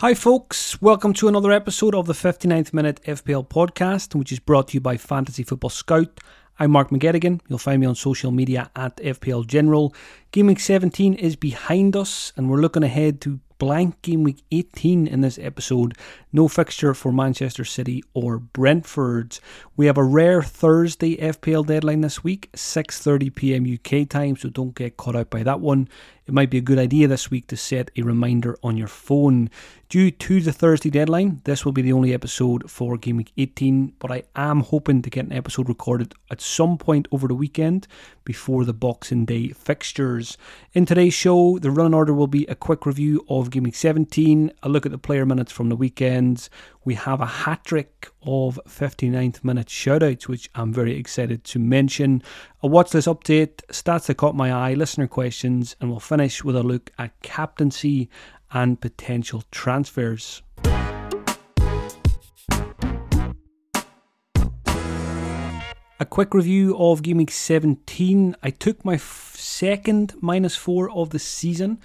Hi, folks. Welcome to another episode of the 59th Minute FPL podcast, which is brought to you by Fantasy Football Scout. I'm Mark McGettigan. You'll find me on social media at FPL General. Game week 17 is behind us, and we're looking ahead to blank game week 18 in this episode. No fixture for Manchester City or Brentford. We have a rare Thursday FPL deadline this week, 6:30 p.m. UK time, so don't get caught out by that one. It might be a good idea this week to set a reminder on your phone. Due to the Thursday deadline, this will be the only episode for Game Week 18, but I am hoping to get an episode recorded at some point over the weekend before the Boxing Day fixtures. In today's show, the running order will be a quick review of Game Week 17, a look at the player minutes from the weekends. We have a hat trick of 59th minute shoutouts, which I'm very excited to mention. A watch list update, stats that caught my eye, listener questions, and we'll finish with a look at captaincy and potential transfers. A quick review of Game Week 17. I took my f- second minus four of the season,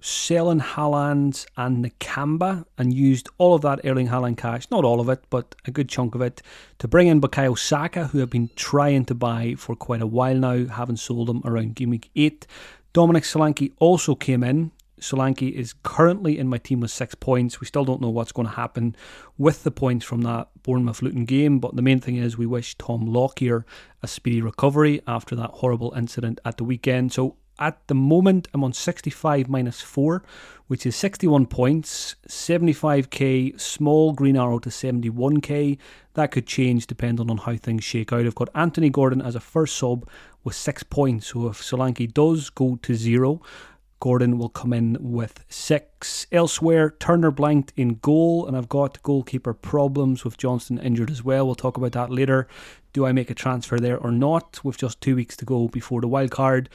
selling Haaland and Nakamba, and used all of that Erling Haaland cash, not all of it, but a good chunk of it, to bring in Bukayo Saka, who I've been trying to buy for quite a while now, having sold him around Game Week 8. Dominic Solanke also came in. Solanke is currently in my team with six points. We still don't know what's going to happen with the points from that Bournemouth Luton game, but the main thing is we wish Tom Lockyer a speedy recovery after that horrible incident at the weekend. So at the moment, I'm on 65 minus 4, which is 61 points, 75k, small green arrow to 71k. That could change depending on how things shake out. I've got Anthony Gordon as a first sub with 6 points, so if Solanke does go to 0, Gordon will come in with six. Elsewhere, Turner blanked in goal, and I've got goalkeeper problems with Johnston injured as well. We'll talk about that later. Do I make a transfer there or not? With just two weeks to go before the wild card.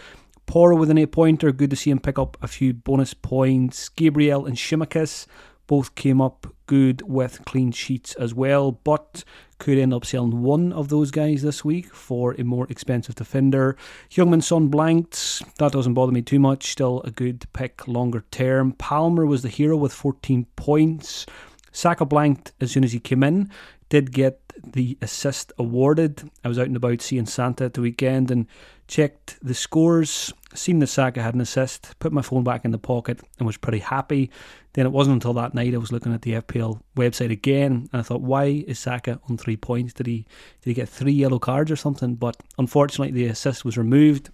Porro with an eight pointer, good to see him pick up a few bonus points. Gabriel and Tsimikas both came up good with clean sheets as well, but could end up selling one of those guys this week for a more expensive defender. Heung-min Son blanked. That doesn't bother me too much. Still a good pick longer term. Palmer was the hero with 14 points. Saka blanked as soon as he came in. Did get the assist awarded. I was out and about seeing Santa at the weekend and checked the scores. Seen that Saka had an assist. Put my phone back in the pocket and was pretty happy. Then it wasn't until that night I was looking at the FPL website again, and I thought, why is Saka on three points? Did he did he get three yellow cards or something? But unfortunately, the assist was removed.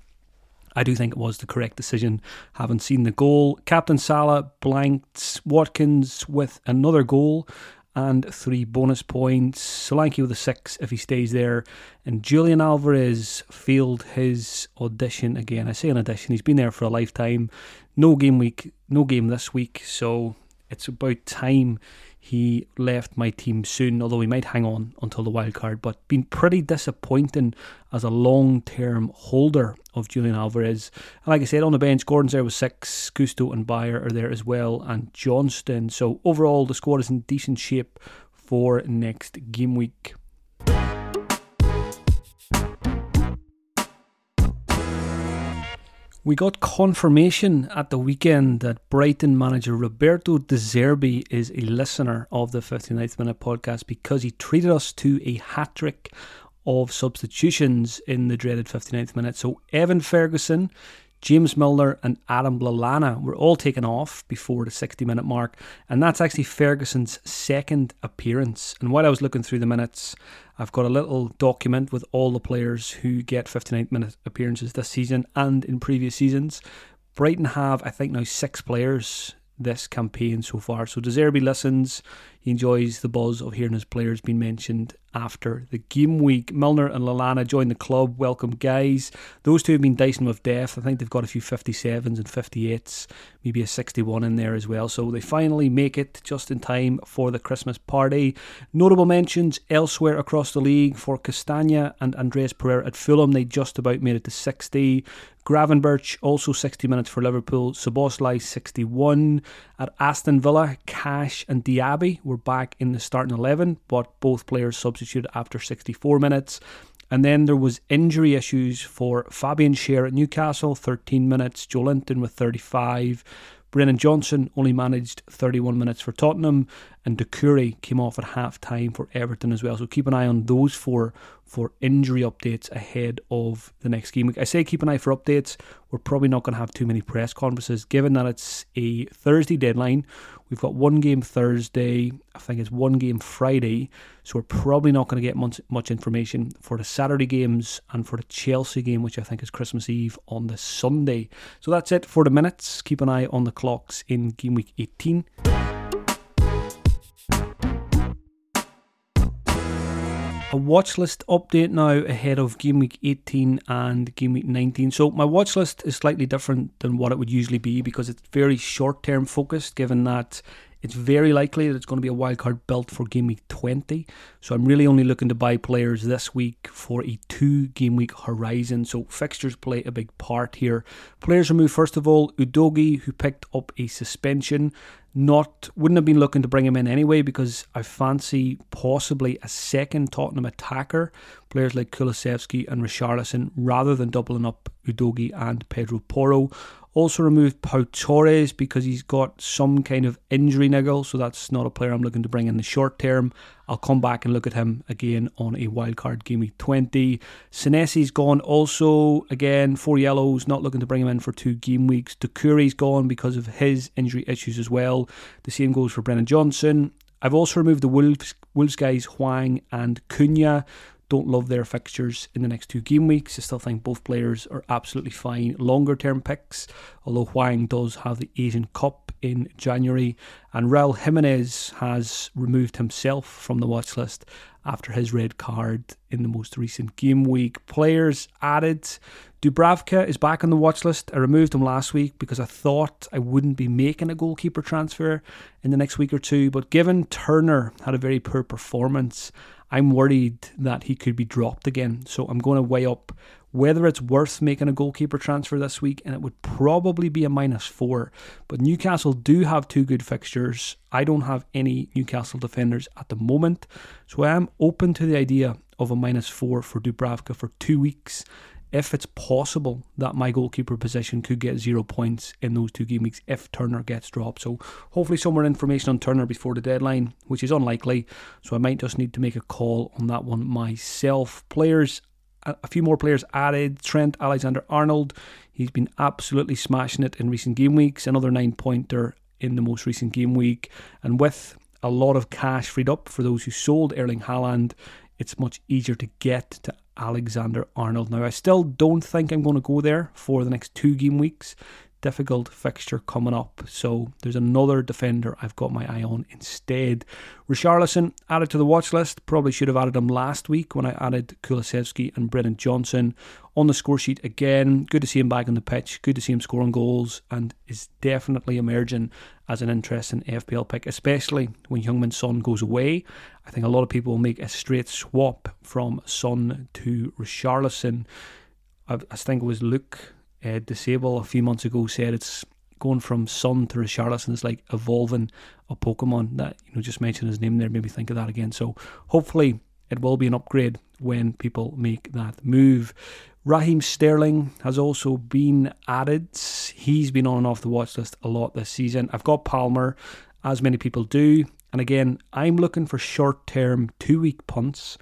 I do think it was the correct decision. Haven't seen the goal. Captain Salah blanked Watkins with another goal and three bonus points. Solanke with a six if he stays there. And Julian Alvarez failed his audition again. I say an audition, he's been there for a lifetime. No game week, no game this week, so it's about time he left my team soon, although he might hang on until the wild card. But been pretty disappointing as a long term holder of Julian Alvarez. And like I said, on the bench, Gordon's there with six, Gusto and Beyer are there as well, and Johnston. So overall, the squad is in decent shape for next game week. We got confirmation at the weekend that Brighton manager Roberto De Zerbi is a listener of the 59th Minute podcast because he treated us to a hat trick of substitutions in the dreaded 59th minute. So Evan Ferguson, James Milner and Adam Lallana were all taken off before the 60 minute mark, and that's actually Ferguson's second appearance. And while I was looking through the minutes, I've got a little document with all the players who get 59 minute appearances this season and in previous seasons. Brighton have, I think, now six players this campaign so far. So De Zerbi listens, he enjoys the buzz of hearing his players being mentioned after the game week. Milner and Lallana join the club. Welcome, guys. Those two have been dicing with death. I think they've got a few 57s and 58s, maybe a 61 in there as well. So they finally make it just in time for the Christmas party. Notable mentions elsewhere across the league for Castagna and Andreas Pereira at Fulham. They just about made it to 60. Gravenberch also 60 minutes for Liverpool. Szoboszlai 61. At Aston Villa, Cash and Diaby were back in the starting 11, but both players substituted after 64 minutes. And then there was injury issues for Fabian Schär at Newcastle, 13 minutes. Joelinton with 35. Brennan Johnson only managed 31 minutes for Tottenham, and Doucouré came off at half time for Everton as well. So keep an eye on those four for injury updates ahead of the next game week. I say keep an eye for updates. We're probably not going to have too many press conferences given that it's a Thursday deadline. We've got one game Thursday, I think it's one game Friday, so we're probably not going to get much, much information for the Saturday games and for the Chelsea game, which I think is Christmas Eve on the Sunday. So that's it for the minutes. Keep an eye on the clocks in game week 18. A watch list update now ahead of game week 18 and game week 19. So, my watch list is slightly different than what it would usually be because it's very short term focused, given that it's very likely that it's going to be a wildcard built for game week 20. So I'm really only looking to buy players this week for a two game week horizon. So fixtures play a big part here. Players removed first of all, Udogie, who picked up a suspension. Not wouldn't have been looking to bring him in anyway because I fancy possibly a second Tottenham attacker, players like Kulusevski and Richarlison, rather than doubling up Udogie and Pedro Porro. Also removed Pau Torres because he's got some kind of injury niggle, so that's not a player I'm looking to bring in the short term. I'll come back and look at him again on a wildcard game week 20. Senesi's gone also, again, four yellows, not looking to bring him in for two game weeks. Doucouré's gone because of his injury issues as well. The same goes for Brennan Johnson. I've also removed the Wolves, Wolves guys, Hwang and Cunha. Don't love their fixtures in the next two game weeks. I still think both players are absolutely fine longer term picks, although Hwang does have the Asian Cup in January. And Raul Jimenez has removed himself from the watch list after his red card in the most recent game week. Players added. Dubravka is back on the watch list. I removed him last week because I thought I wouldn't be making a goalkeeper transfer in the next week or two. But given Turner had a very poor performance, I'm worried that he could be dropped again. So I'm going to weigh up whether it's worth making a goalkeeper transfer this week, and it would probably be a minus four. But Newcastle do have two good fixtures. I don't have any Newcastle defenders at the moment, so I am open to the idea of a minus four for Dubravka for two weeks if it's possible that my goalkeeper position could get zero points in those two game weeks if Turner gets dropped. So hopefully some more information on Turner before the deadline, which is unlikely. So I might just need to make a call on that one myself. Players a few more players added. Trent Alexander Arnold, he's been absolutely smashing it in recent game weeks. Another nine pointer in the most recent game week. And with a lot of cash freed up for those who sold Erling Haaland, it's much easier to get to Alexander Arnold. Now, I still don't think I'm going to go there for the next two game weeks difficult fixture coming up. So there's another defender I've got my eye on instead. Richarlison added to the watch list. Probably should have added him last week when I added Kulusevski and Brennan Johnson on the score sheet again. Good to see him back on the pitch. Good to see him scoring goals and is definitely emerging as an interesting FPL pick, especially when Heung-min Son goes away. I think a lot of people will make a straight swap from Son to Richarlison. I think it was Luke uh, Disable a few months ago said it's going from Son to Richarlison is like evolving a Pokemon. That you know, just mention his name there made me think of that again. So hopefully it will be an upgrade when people make that move. Raheem Sterling has also been added. He's been on and off the watch list a lot this season. I've got Palmer, as many people do. And again, I'm looking for short term two week punts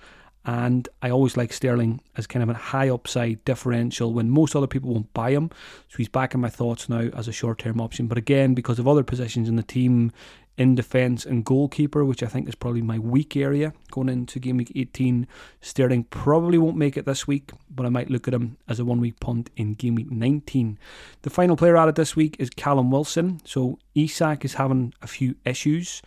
and I always like Sterling as kind of a high upside differential when most other people won't buy him. So he's back in my thoughts now as a short term option. But again, because of other positions in the team, in defence and goalkeeper, which I think is probably my weak area going into game week 18, Sterling probably won't make it this week, but I might look at him as a one week punt in game week 19. The final player added this week is Callum Wilson. So Isak is having a few issues.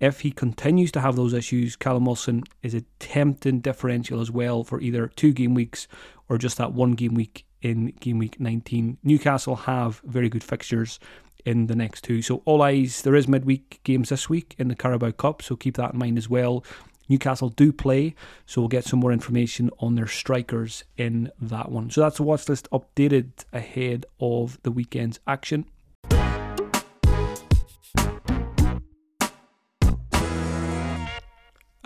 If he continues to have those issues, Callum Wilson is a tempting differential as well for either two game weeks or just that one game week in game week 19. Newcastle have very good fixtures in the next two. So all eyes, there is midweek games this week in the Carabao Cup, so keep that in mind as well. Newcastle do play, so we'll get some more information on their strikers in that one. So that's the watch list updated ahead of the weekend's action.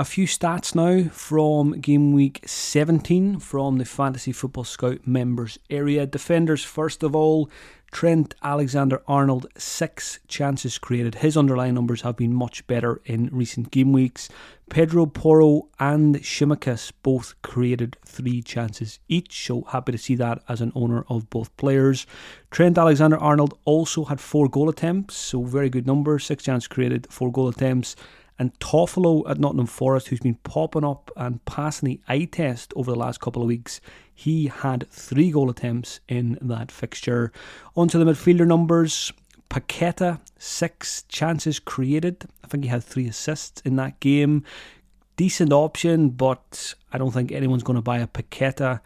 A few stats now from game week 17 from the Fantasy Football Scout members area. Defenders, first of all, Trent Alexander Arnold, six chances created. His underlying numbers have been much better in recent game weeks. Pedro Porro and Tsimikas both created three chances each, so happy to see that as an owner of both players. Trent Alexander Arnold also had four goal attempts, so very good number. Six chances created, four goal attempts and Toffolo at Nottingham Forest, who's been popping up and passing the eye test over the last couple of weeks, he had three goal attempts in that fixture. Onto the midfielder numbers. Paqueta, six chances created. I think he had three assists in that game. Decent option, but I don't think anyone's going to buy a Paqueta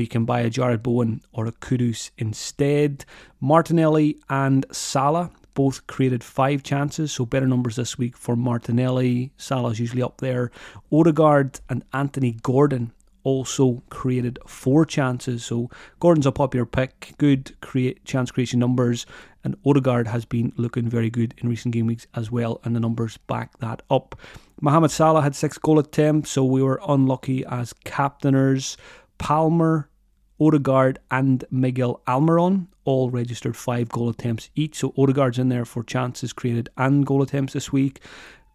you can buy a Jarrod Bowen or a Kudus instead. Martinelli and Salah both created five chances, so better numbers this week for Martinelli. Salah's usually up there. Odegaard and Anthony Gordon also created four chances, so Gordon's a popular pick. Good create chance creation numbers, and Odegaard has been looking very good in recent game weeks as well, and the numbers back that up. Mohamed Salah had six goal attempts, so we were unlucky as captainers. Palmer Odegaard and Miguel Almiron all registered five goal attempts each. So Odegaard's in there for chances created and goal attempts this week.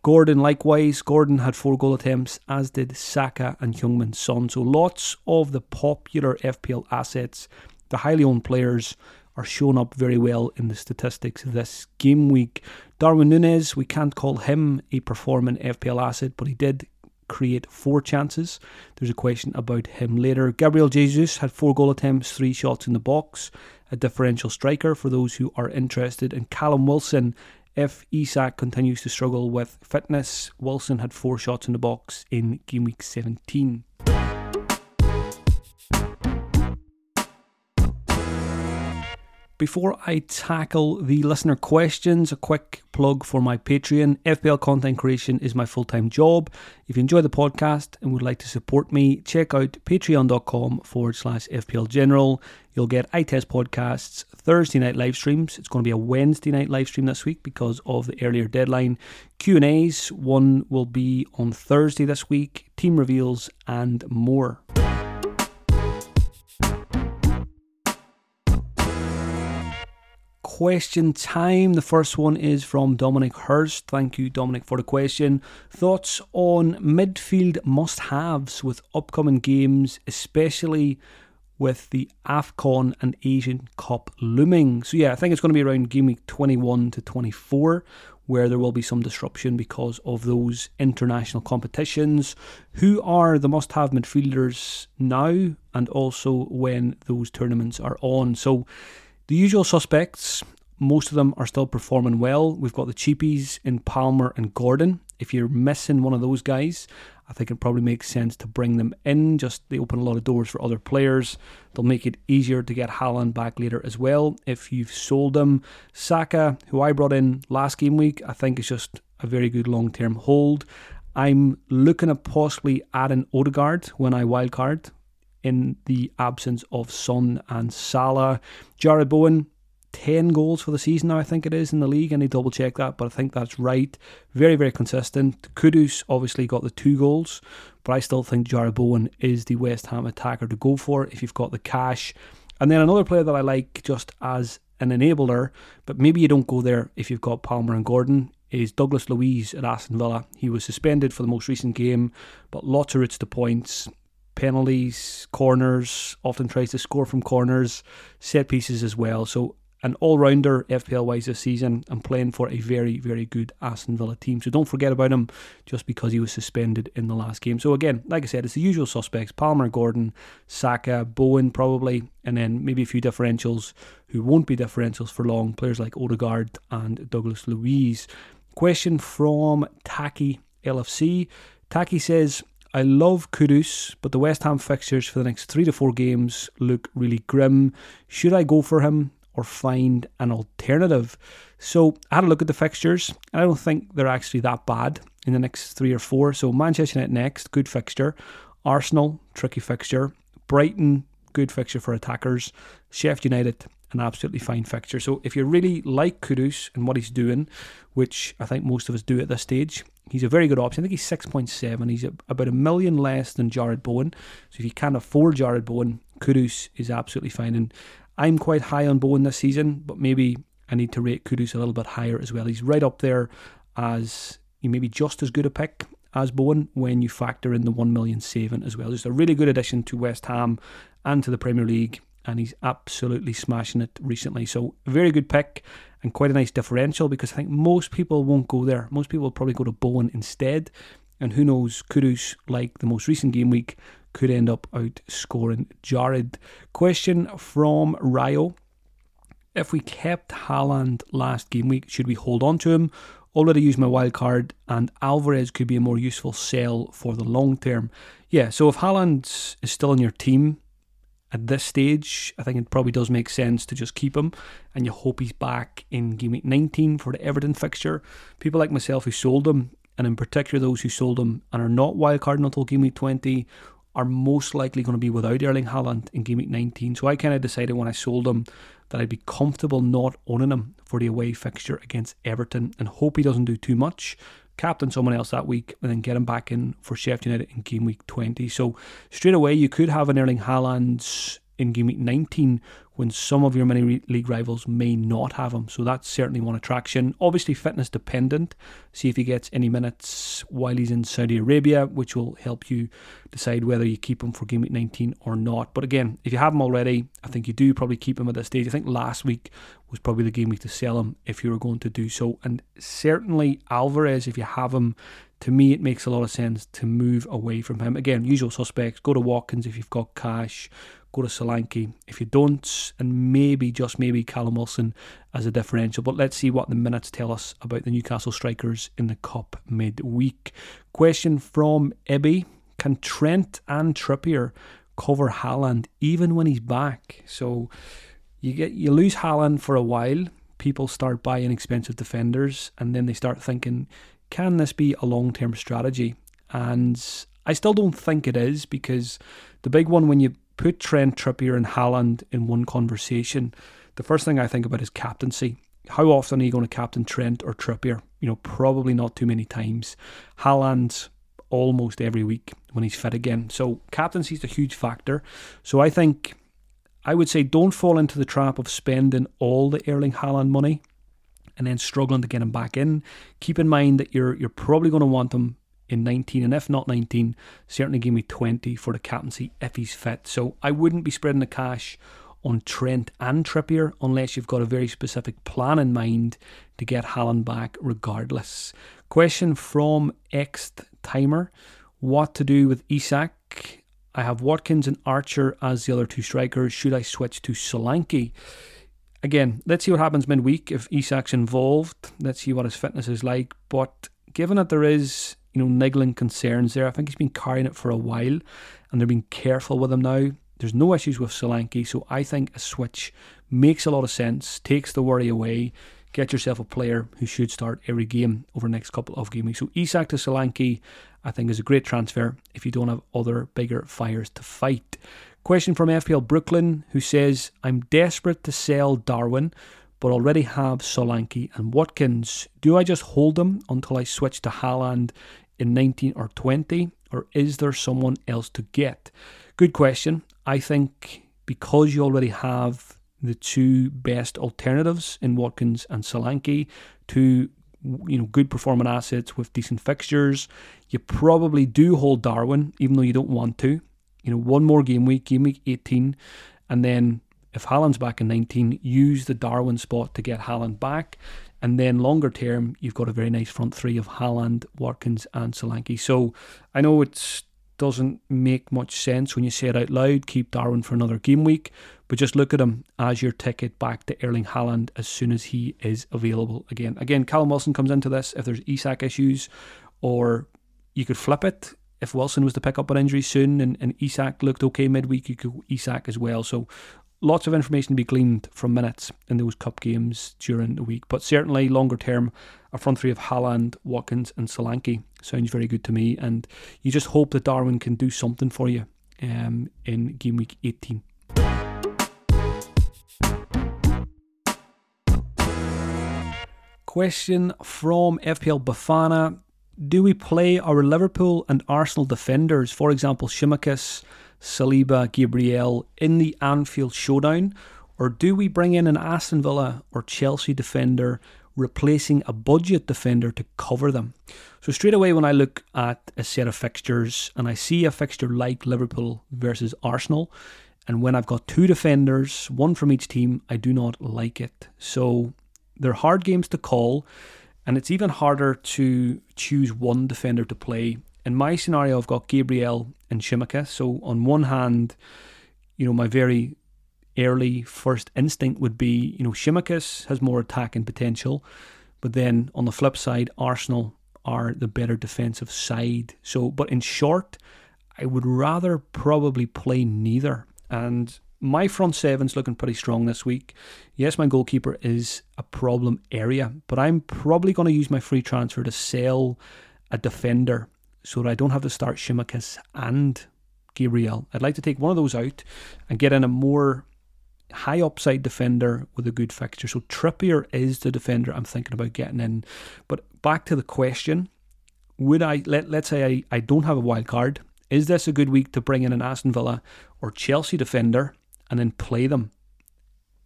Gordon likewise. Gordon had four goal attempts, as did Saka and Heung-min Son. So lots of the popular FPL assets, the highly owned players, are showing up very well in the statistics this game week. Darwin Nunez, we can't call him a performing FPL asset, but he did create four chances. There's a question about him later. Gabriel Jesus had four goal attempts, three shots in the box, a differential striker for those who are interested. And Callum Wilson, if Isak continues to struggle with fitness, Wilson had four shots in the box in game week 17. Before I tackle the listener questions, a quick plug for my Patreon. FPL content creation is my full time job. If you enjoy the podcast and would like to support me, check out patreon.com forward slash FPL General. You'll get eye test podcasts, Thursday night live streams. It's going to be a Wednesday night live stream this week because of the earlier deadline. Q&As, one will be on Thursday this week, team reveals and more. Question time. The first one is from Dominic Hurst. Thank you, Dominic, for the question. Thoughts on midfield must haves with upcoming games, especially with the AFCON and Asian Cup looming. So, yeah, I think it's going to be around game week 21 to 24 where there will be some disruption because of those international competitions. Who are the must have midfielders now and also when those tournaments are on? So, the usual suspects Most of them are still performing well. We've got the cheapies in Palmer and Gordon. If you're missing one of those guys, I think it probably makes sense to bring them in. Just they open a lot of doors for other players. They'll make it easier to get Haaland back later as well if you've sold them. Saka, who I brought in last game week, I think is just a very good long term hold. I'm looking at possibly adding Odegaard when I wildcard in the absence of Son and Salah. Jarrod Bowen, 10 goals for the season now, I think it is, in the league. I need to double check that, but I think that's right. Very, very consistent. Kudus obviously got the two goals, but I still think Jarrod Bowen is the West Ham attacker to go for if you've got the cash. And then another player that I like just as an enabler, but maybe you don't go there if you've got Palmer and Gordon, is Douglas Luiz at Aston Villa. He was suspended for the most recent game, but lots of routes to points penalties, corners, often tries to score from corners, set pieces as well. So an all-rounder FPL wise this season and playing for a very, very good Aston Villa team. So don't forget about him just because he was suspended in the last game. So again, like I said, it's the usual suspects: Palmer, Gordon, Saka, Bowen, probably, and then maybe a few differentials who won't be differentials for long. Players like Odegaard and Douglas Luiz. Question from Taki LFC. Taki says. I love Kudus, but the West Ham fixtures for the next three to four games look really grim. Should I go for him? or find an alternative. So I had a look at the fixtures, and I don't think they're actually that bad in the next three or four. So Manchester United next, good fixture. Arsenal, tricky fixture. Brighton, good fixture for attackers. Sheffield United, an absolutely fine fixture. So if you really like Kudus and what he's doing, which I think most of us do at this stage, he's a very good option. I think he's 6.7. He's about a million less than Jarrod Bowen. So if you can't afford Jarrod Bowen, Kudus is absolutely fine. And I'm quite high on Bowen this season, but maybe I need to rate Kudus a little bit higher as well. He's right up there as he may be just as good a pick as Bowen when you factor in the 1 million saving as well. Just a really good addition to West Ham and to the Premier League, and he's absolutely smashing it recently. So, very good pick and quite a nice differential because I think most people won't go there. Most people will probably go to Bowen instead. And who knows, Kudus, like the most recent game week, could end up outscoring Jarrod. Question from Ryo. If we kept Haaland last game week, should we hold on to him? Already used my wild card, and Alvarez could be a more useful sell for the long term. Yeah, so if Haaland is still in your team at this stage, I think it probably does make sense to just keep him, and you hope he's back in game week 19 for the Everton fixture. People like myself who sold him, and in particular those who sold him and are not wildcard until game week 20, are most likely going to be without Erling Haaland in game week 19. So I kind of decided when I sold him that I'd be comfortable not owning him for the away fixture against Everton and hope he doesn't do too much. Captain someone else that week and then get him back in for Sheffield United in game week 20. So straight away, you could have an Erling Haaland in game week 19 when some of your mini league rivals may not have him. So that's certainly one attraction. Obviously, fitness dependent. See if he gets any minutes while he's in Saudi Arabia, which will help you decide whether you keep him for game week 19 or not. But again, if you have him already, I think you do probably keep him at this stage. I think last week was probably the game week to sell him if you were going to do so. And certainly Alvarez, if you have him, to me, it makes a lot of sense to move away from him. Again, usual suspects. Go to Watkins if you've got cash go to Solanke. If you don't, and maybe, just maybe, Callum Wilson as a differential. But let's see what the minutes tell us about the Newcastle strikers in the Cup midweek. Question from Ebby Can Trent and Trippier cover Haaland even when he's back? So you get you lose Haaland for a while. People start buying expensive defenders, and then they start thinking, can this be a long term strategy? And I still don't think it is because the big one when you put Trent, Trippier, and Haaland in one conversation, the first thing I think about is captaincy. How often are you going to captain Trent or Trippier? You know, probably not too many times. Haaland almost every week when he's fit again. So captaincy is a huge factor. So I think I would say don't fall into the trap of spending all the Erling Haaland money and then struggling to get him back in. Keep in mind that you're you're probably going to want him in 19, and if not 19, certainly give me 20 for the captaincy if he's fit. So I wouldn't be spreading the cash on Trent and Trippier unless you've got a very specific plan in mind to get Haaland back regardless. Question from X Timer What to do with Isak? I have Watkins and Archer as the other two strikers. Should I switch to Solanke? again, let's see what happens midweek if Isak's involved. Let's see what his fitness is like. But given that there is, you know, niggling concerns there, I think he's been carrying it for a while and they're being careful with him now. There's no issues with Solanke, so I think a switch makes a lot of sense, takes the worry away. Get yourself a player who should start every game over the next couple of game weeks. So Isak to Solanke, I think, is a great transfer if you don't have other bigger fires to fight. Question from FPL Brooklyn, who says, I'm desperate to sell Darwin, but already have Solanke and Watkins. Do I just hold them until I switch to Haaland in 19 or 20, or is there someone else to get? Good question. I think because you already have the two best alternatives in Watkins and Solanke, two you know good performing assets with decent fixtures, you probably do hold Darwin, even though you don't want to you know, one more game week, game week 18, and then if Haaland's back in 19, use the Darwin spot to get Haaland back. And then longer term, you've got a very nice front three of Haaland, Watkins, and Solanke. So I know it doesn't make much sense when you say it out loud, keep Darwin for another game week, but just look at him as your ticket back to Erling Haaland as soon as he is available again. Again, Callum Wilson comes into this if there's Isak issues, or you could flip it if Wilson was to pick up an injury soon and, and Isak looked okay midweek, you could Isak as well. So lots of information to be gleaned from minutes in those cup games during the week. But certainly longer term, a front three of Haaland, Watkins, and Solanke sounds very good to me. And you just hope that Darwin can do something for you um, in game week 18. Question from FPL Bafana do we play our Liverpool and Arsenal defenders, for example, Tsimikas, Saliba, Gabriel, in the Anfield showdown? Or do we bring in an Aston Villa or Chelsea defender replacing a budget defender to cover them? So, straight away, when I look at a set of fixtures and I see a fixture like Liverpool versus Arsenal, and when I've got two defenders, one from each team, I do not like it. So, they're hard games to call. And it's even harder to choose one defender to play. In my scenario, I've got Gabriel and Tsimikas. So on one hand, you know, my very early first instinct would be, you know, Tsimikas has more attacking potential. But then on the flip side, Arsenal are the better defensive side. So, but in short, I would rather probably play neither. And my front seven's looking pretty strong this week. Yes, my goalkeeper is a problem area, but I'm probably going to use my free transfer to sell a defender so that I don't have to start Tsimikas and Gabriel. I'd like to take one of those out and get in a more high upside defender with a good fixture. So Trippier is the defender I'm thinking about getting in. But back to the question, would I let let's say I, I don't have a wild card. Is this a good week to bring in an Aston Villa or Chelsea defender and then play them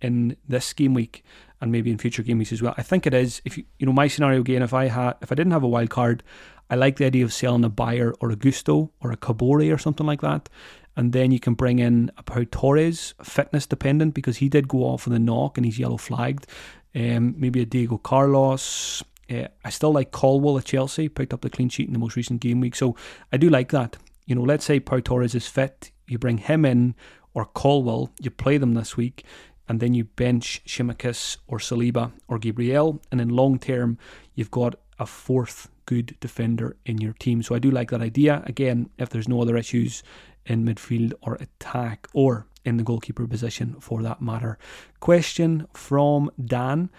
in this game week and maybe in future game weeks as well. I think it is. If you you know my scenario again, if I had if I didn't have a wild card, I like the idea of selling a Beyer or a Gusto or a Kabore or something like that. And then you can bring in a Pau Torres, fitness dependent, because he did go off on the knock and he's yellow flagged. Um, maybe a Diego Carlos. Uh, I still like Colwill at Chelsea, picked up the clean sheet in the most recent game week. So I do like that. You know, let's say Pau Torres is fit, you bring him in or Colwill, you play them this week, and then you bench Tsimikas or Saliba or Gabriel, and in long term, you've got a fourth good defender in your team. So I do like that idea. Again, if there's no other issues in midfield or attack or in the goalkeeper position for that matter. Question from Dan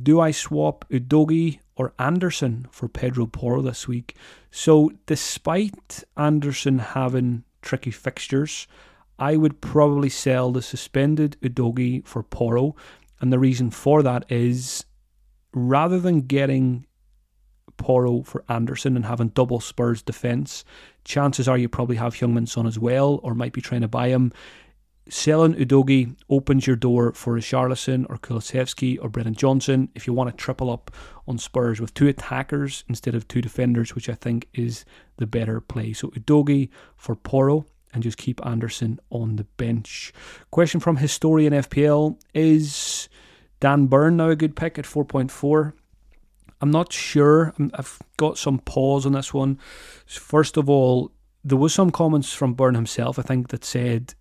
Do I swap Udogie or Anderson for Pedro Porro this week? So, despite Anderson having tricky fixtures, I would probably sell the suspended Udogie for Porro. And the reason for that is rather than getting Porro for Anderson and having double Spurs defence, chances are you probably have Heung-min Son as well, or might be trying to buy him. Selling Udogie opens your door for Richarlison or Kulusevski or Brennan Johnson if you want to triple up on Spurs with two attackers instead of two defenders, which I think is the better play. So Udogie for Porro and just keep Anderson on the bench. Question from Historian FPL Is Dan Burn now a good pick at 4.4? I'm not sure. I've got some pause on this one. First of all, there was some comments from Burn himself, I think, that said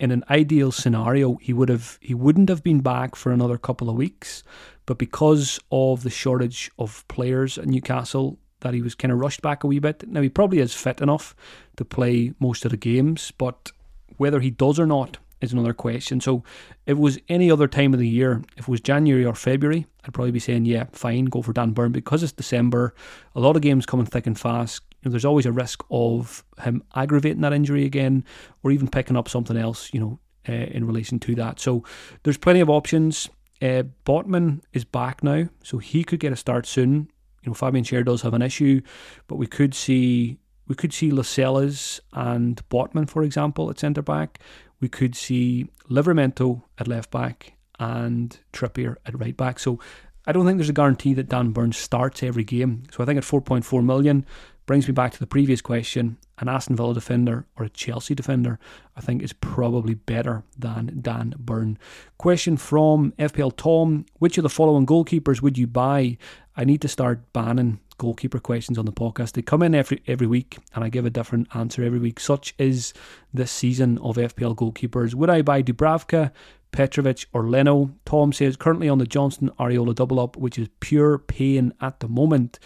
in an ideal scenario, he would have he wouldn't have been back for another couple of weeks, but because of the shortage of players at Newcastle, that he was kind of rushed back a wee bit. Now he probably is fit enough to play most of the games, but whether he does or not is another question. So if it was any other time of the year, if it was January or February, I'd probably be saying, yeah, fine, go for Dan Burn because it's December. A lot of games coming thick and fast. You know, there's always a risk of him aggravating that injury again, or even picking up something else. You know, uh, in relation to that. So there's plenty of options. Uh, Botman is back now, so he could get a start soon you know, Fabian Schär does have an issue, but we could see we could see Lascelles and Botman, for example, at centre back. We could see Livramento at left back and Trippier at right back. So I don't think there's a guarantee that Dan Burns starts every game. So I think at 4.4 million brings me back to the previous question. An Aston Villa defender or a Chelsea defender, I think is probably better than Dan Burn. Question from FPL Tom: Which of the following goalkeepers would you buy? I need to start banning goalkeeper questions on the podcast. They come in every every week, and I give a different answer every week. Such is this season of FPL goalkeepers. Would I buy Dubravka, Petrovic, or Leno? Tom says currently on the Johnston Areola double up, which is pure pain at the moment.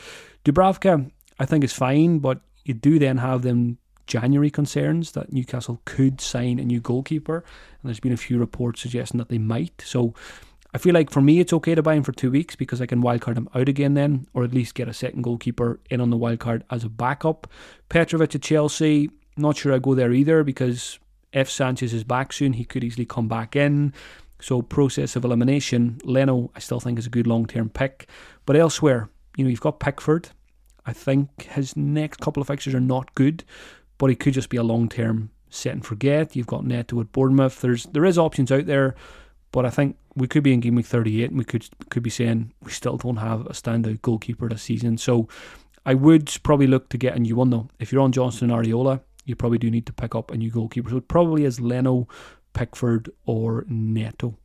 Dubravka, I think is fine, but you do then have them January concerns that Newcastle could sign a new goalkeeper, and there's been a few reports suggesting that they might. So I feel like for me, it's okay to buy him for two weeks because I can wildcard him out again then, or at least get a second goalkeeper in on the wildcard as a backup. Petrovic at Chelsea, not sure I go there either because if Sanchez is back soon, he could easily come back in. So, process of elimination, Leno, I still think is a good long term pick. But elsewhere, you know, you've got Pickford. I think his next couple of fixtures are not good, but he could just be a long term set and forget. You've got Neto at Bournemouth. There's there is options out there. But I think we could be in game week 38 and we could could be saying we still don't have a standout goalkeeper this season. So I would probably look to get a new one though. If you're on Johnston Areola, you probably do need to pick up a new goalkeeper. So it probably is Leno, Pickford, or Neto.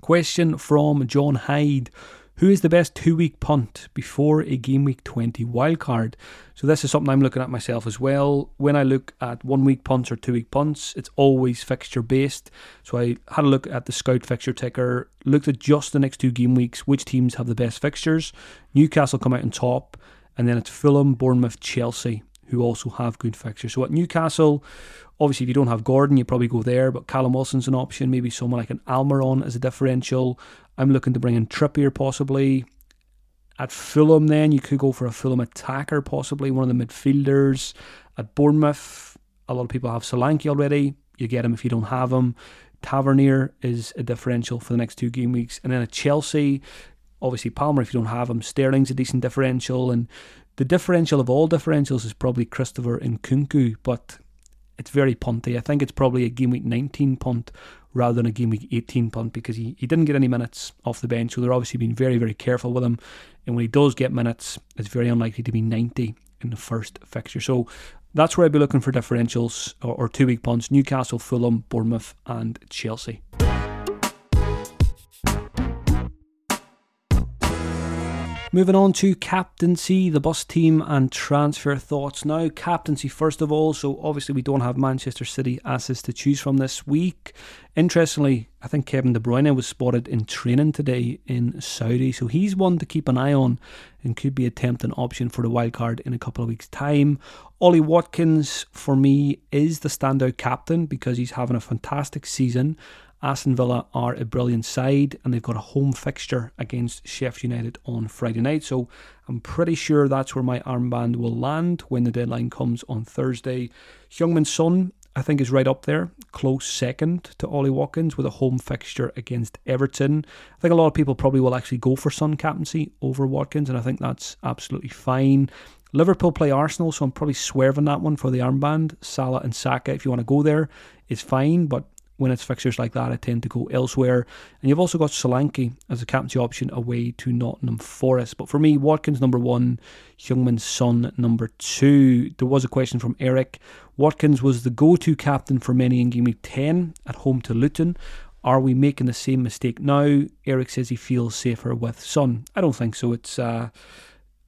Question from John Hyde who is the best two week punt before a game week 20 wildcard? So, this is something I'm looking at myself as well. When I look at one week punts or two week punts, it's always fixture based. So, I had a look at the Scout fixture ticker, looked at just the next two game weeks, which teams have the best fixtures. Newcastle come out on top, and then it's Fulham, Bournemouth, Chelsea who also have good fixtures. So at Newcastle, obviously if you don't have Gordon, you probably go there, but Callum Wilson's an option, maybe someone like an Almiron as a differential. I'm looking to bring in Trippier possibly. At Fulham, then you could go for a Fulham attacker, possibly one of the midfielders. At Bournemouth, a lot of people have Solanke already. You get him if you don't have him. Tavernier is a differential for the next two game weeks. And then at Chelsea, obviously Palmer if you don't have him. Sterling's a decent differential. And the differential of all differentials is probably Christopher Nkunku, but it's very punty. I think it's probably a game week 19 punt rather than a game week 18 punt because he, he didn't get any minutes off the bench. So they're obviously being very, very careful with him. And when he does get minutes, it's very unlikely to be 90 in the first fixture. So that's where I'd be looking for differentials or, or two week punts Newcastle, Fulham, Bournemouth, and Chelsea. Moving on to captaincy, the bus team, and transfer thoughts. Now, captaincy first of all. So, obviously, we don't have Manchester City assets to choose from this week. Interestingly, I think Kevin De Bruyne was spotted in training today in Saudi. So, he's one to keep an eye on and could be a tempting option for the wild card in a couple of weeks' time. Ollie Watkins, for me, is the standout captain because he's having a fantastic season Aston Villa are a brilliant side and they've got a home fixture against Sheffield United on Friday night. So I'm pretty sure that's where my armband will land when the deadline comes on Thursday. Heung-min Son, I think, is right up there, close second to Ollie Watkins with a home fixture against Everton. I think a lot of people probably will actually go for Son captaincy over Watkins, and I think that's absolutely fine. Liverpool play Arsenal, so I'm probably swerving that one for the armband. Salah and Saka, if you want to go there, is fine, but when it's fixtures like that, I tend to go elsewhere. And you've also got Solanke as a captaincy option away to Nottingham Forest. But for me, Watkins number one, Heung-min Son number two. There was a question from Eric. Watkins was the go-to captain for many in game week 10 at home to Luton. Are we making the same mistake now? Eric says he feels safer with Son. I don't think so. It's uh,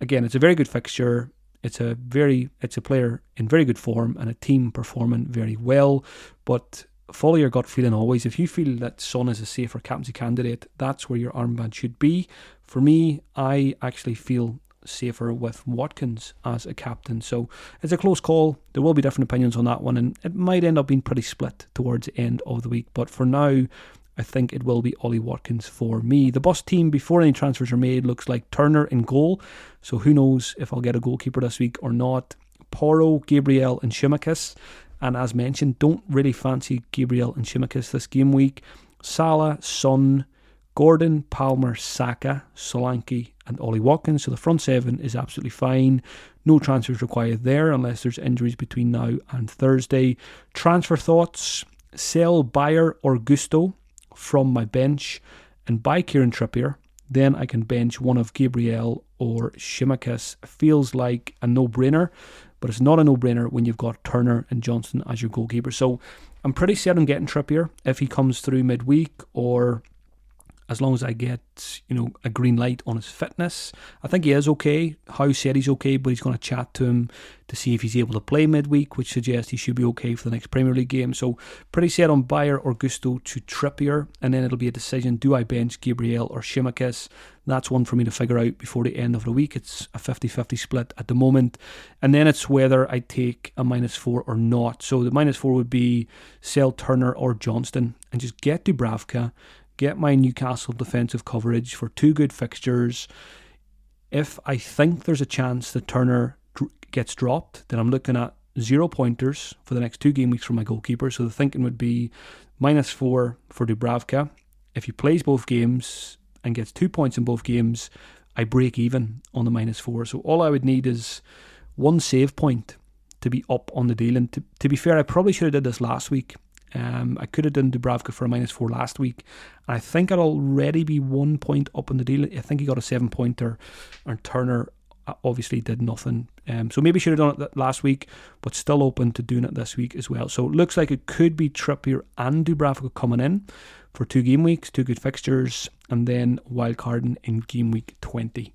again, it's a very good fixture. It's a very, it's a player in very good form and a team performing very well. But follow your gut feeling always. If you feel that Son is a safer captaincy candidate, that's where your armband should be. For me, I actually feel safer with Watkins as a captain. So it's a close call. There will be different opinions on that one, and it might end up being pretty split towards the end of the week. But for now, I think it will be Ollie Watkins for me. The boss team, before any transfers are made, looks like Turner in goal. So who knows if I'll get a goalkeeper this week or not. Porro, Gabriel, and Tsimikas. And as mentioned, don't really fancy Gabriel and Tsimikas this game week. Salah, Son, Gordon, Palmer, Saka, Solanke, and Ollie Watkins. So the front seven is absolutely fine. No transfers required there unless there's injuries between now and Thursday. Transfer thoughts sell Beyer or Gusto from my bench and buy Kieran Trippier. Then I can bench one of Gabriel or Tsimikas. Feels like a no brainer, but it's not a no brainer when you've got Turner and Johnstone as your goalkeeper. So I'm pretty on getting Trippier if he comes through midweek or as long as I get, you know, a green light on his fitness. I think he is okay. Howe said he's okay, but he's going to chat to him to see if he's able to play midweek, which suggests he should be okay for the next Premier League game. So pretty set on Beyer or Gusto to Trippier, and then it'll be a decision: do I bench Gabriel or Tsimikas? That's one for me to figure out before the end of the week. It's a 50-50 split at the moment, and then it's whether I take a minus four or not. So the minus four would be sell Turner or Johnstone and just get Dubravka get my Newcastle defensive coverage for two good fixtures. If I think there's a chance that Turner gets dropped, then I'm looking at zero pointers for the next two game weeks for my goalkeeper. So the thinking would be minus four for Dubravka. If he plays both games and gets two points in both games, I break even on the minus four. So all I would need is one save point to be up on the deal. And to, to be fair, I probably should have did this last week um, I could have done Dubravka for a minus four last week. I think I'd already be one point up in the deal. I think he got a seven pointer, and Turner uh, obviously did nothing. Um, so maybe should have done it last week, but still open to doing it this week as well. So it looks like it could be Trippier and Dubravka coming in for two game weeks, two good fixtures, and then wildcarding in game week 20.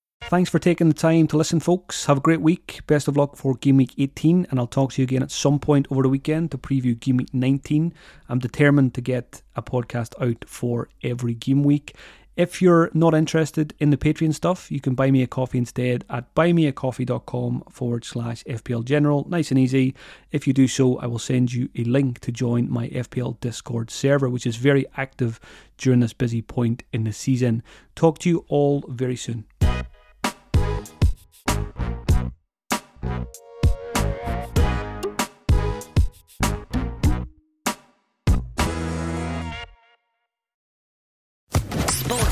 Thanks for taking the time to listen, folks. Have a great week. Best of luck for Game Week 18, and I'll talk to you again at some point over the weekend to preview Game Week 19. I'm determined to get a podcast out for every game week. If you're not interested in the Patreon stuff, you can buy me a coffee instead at buymeacoffee.com forward slash FPL General. Nice and easy. If you do so, I will send you a link to join my FPL Discord server, which is very active during this busy point in the season. Talk to you all very soon.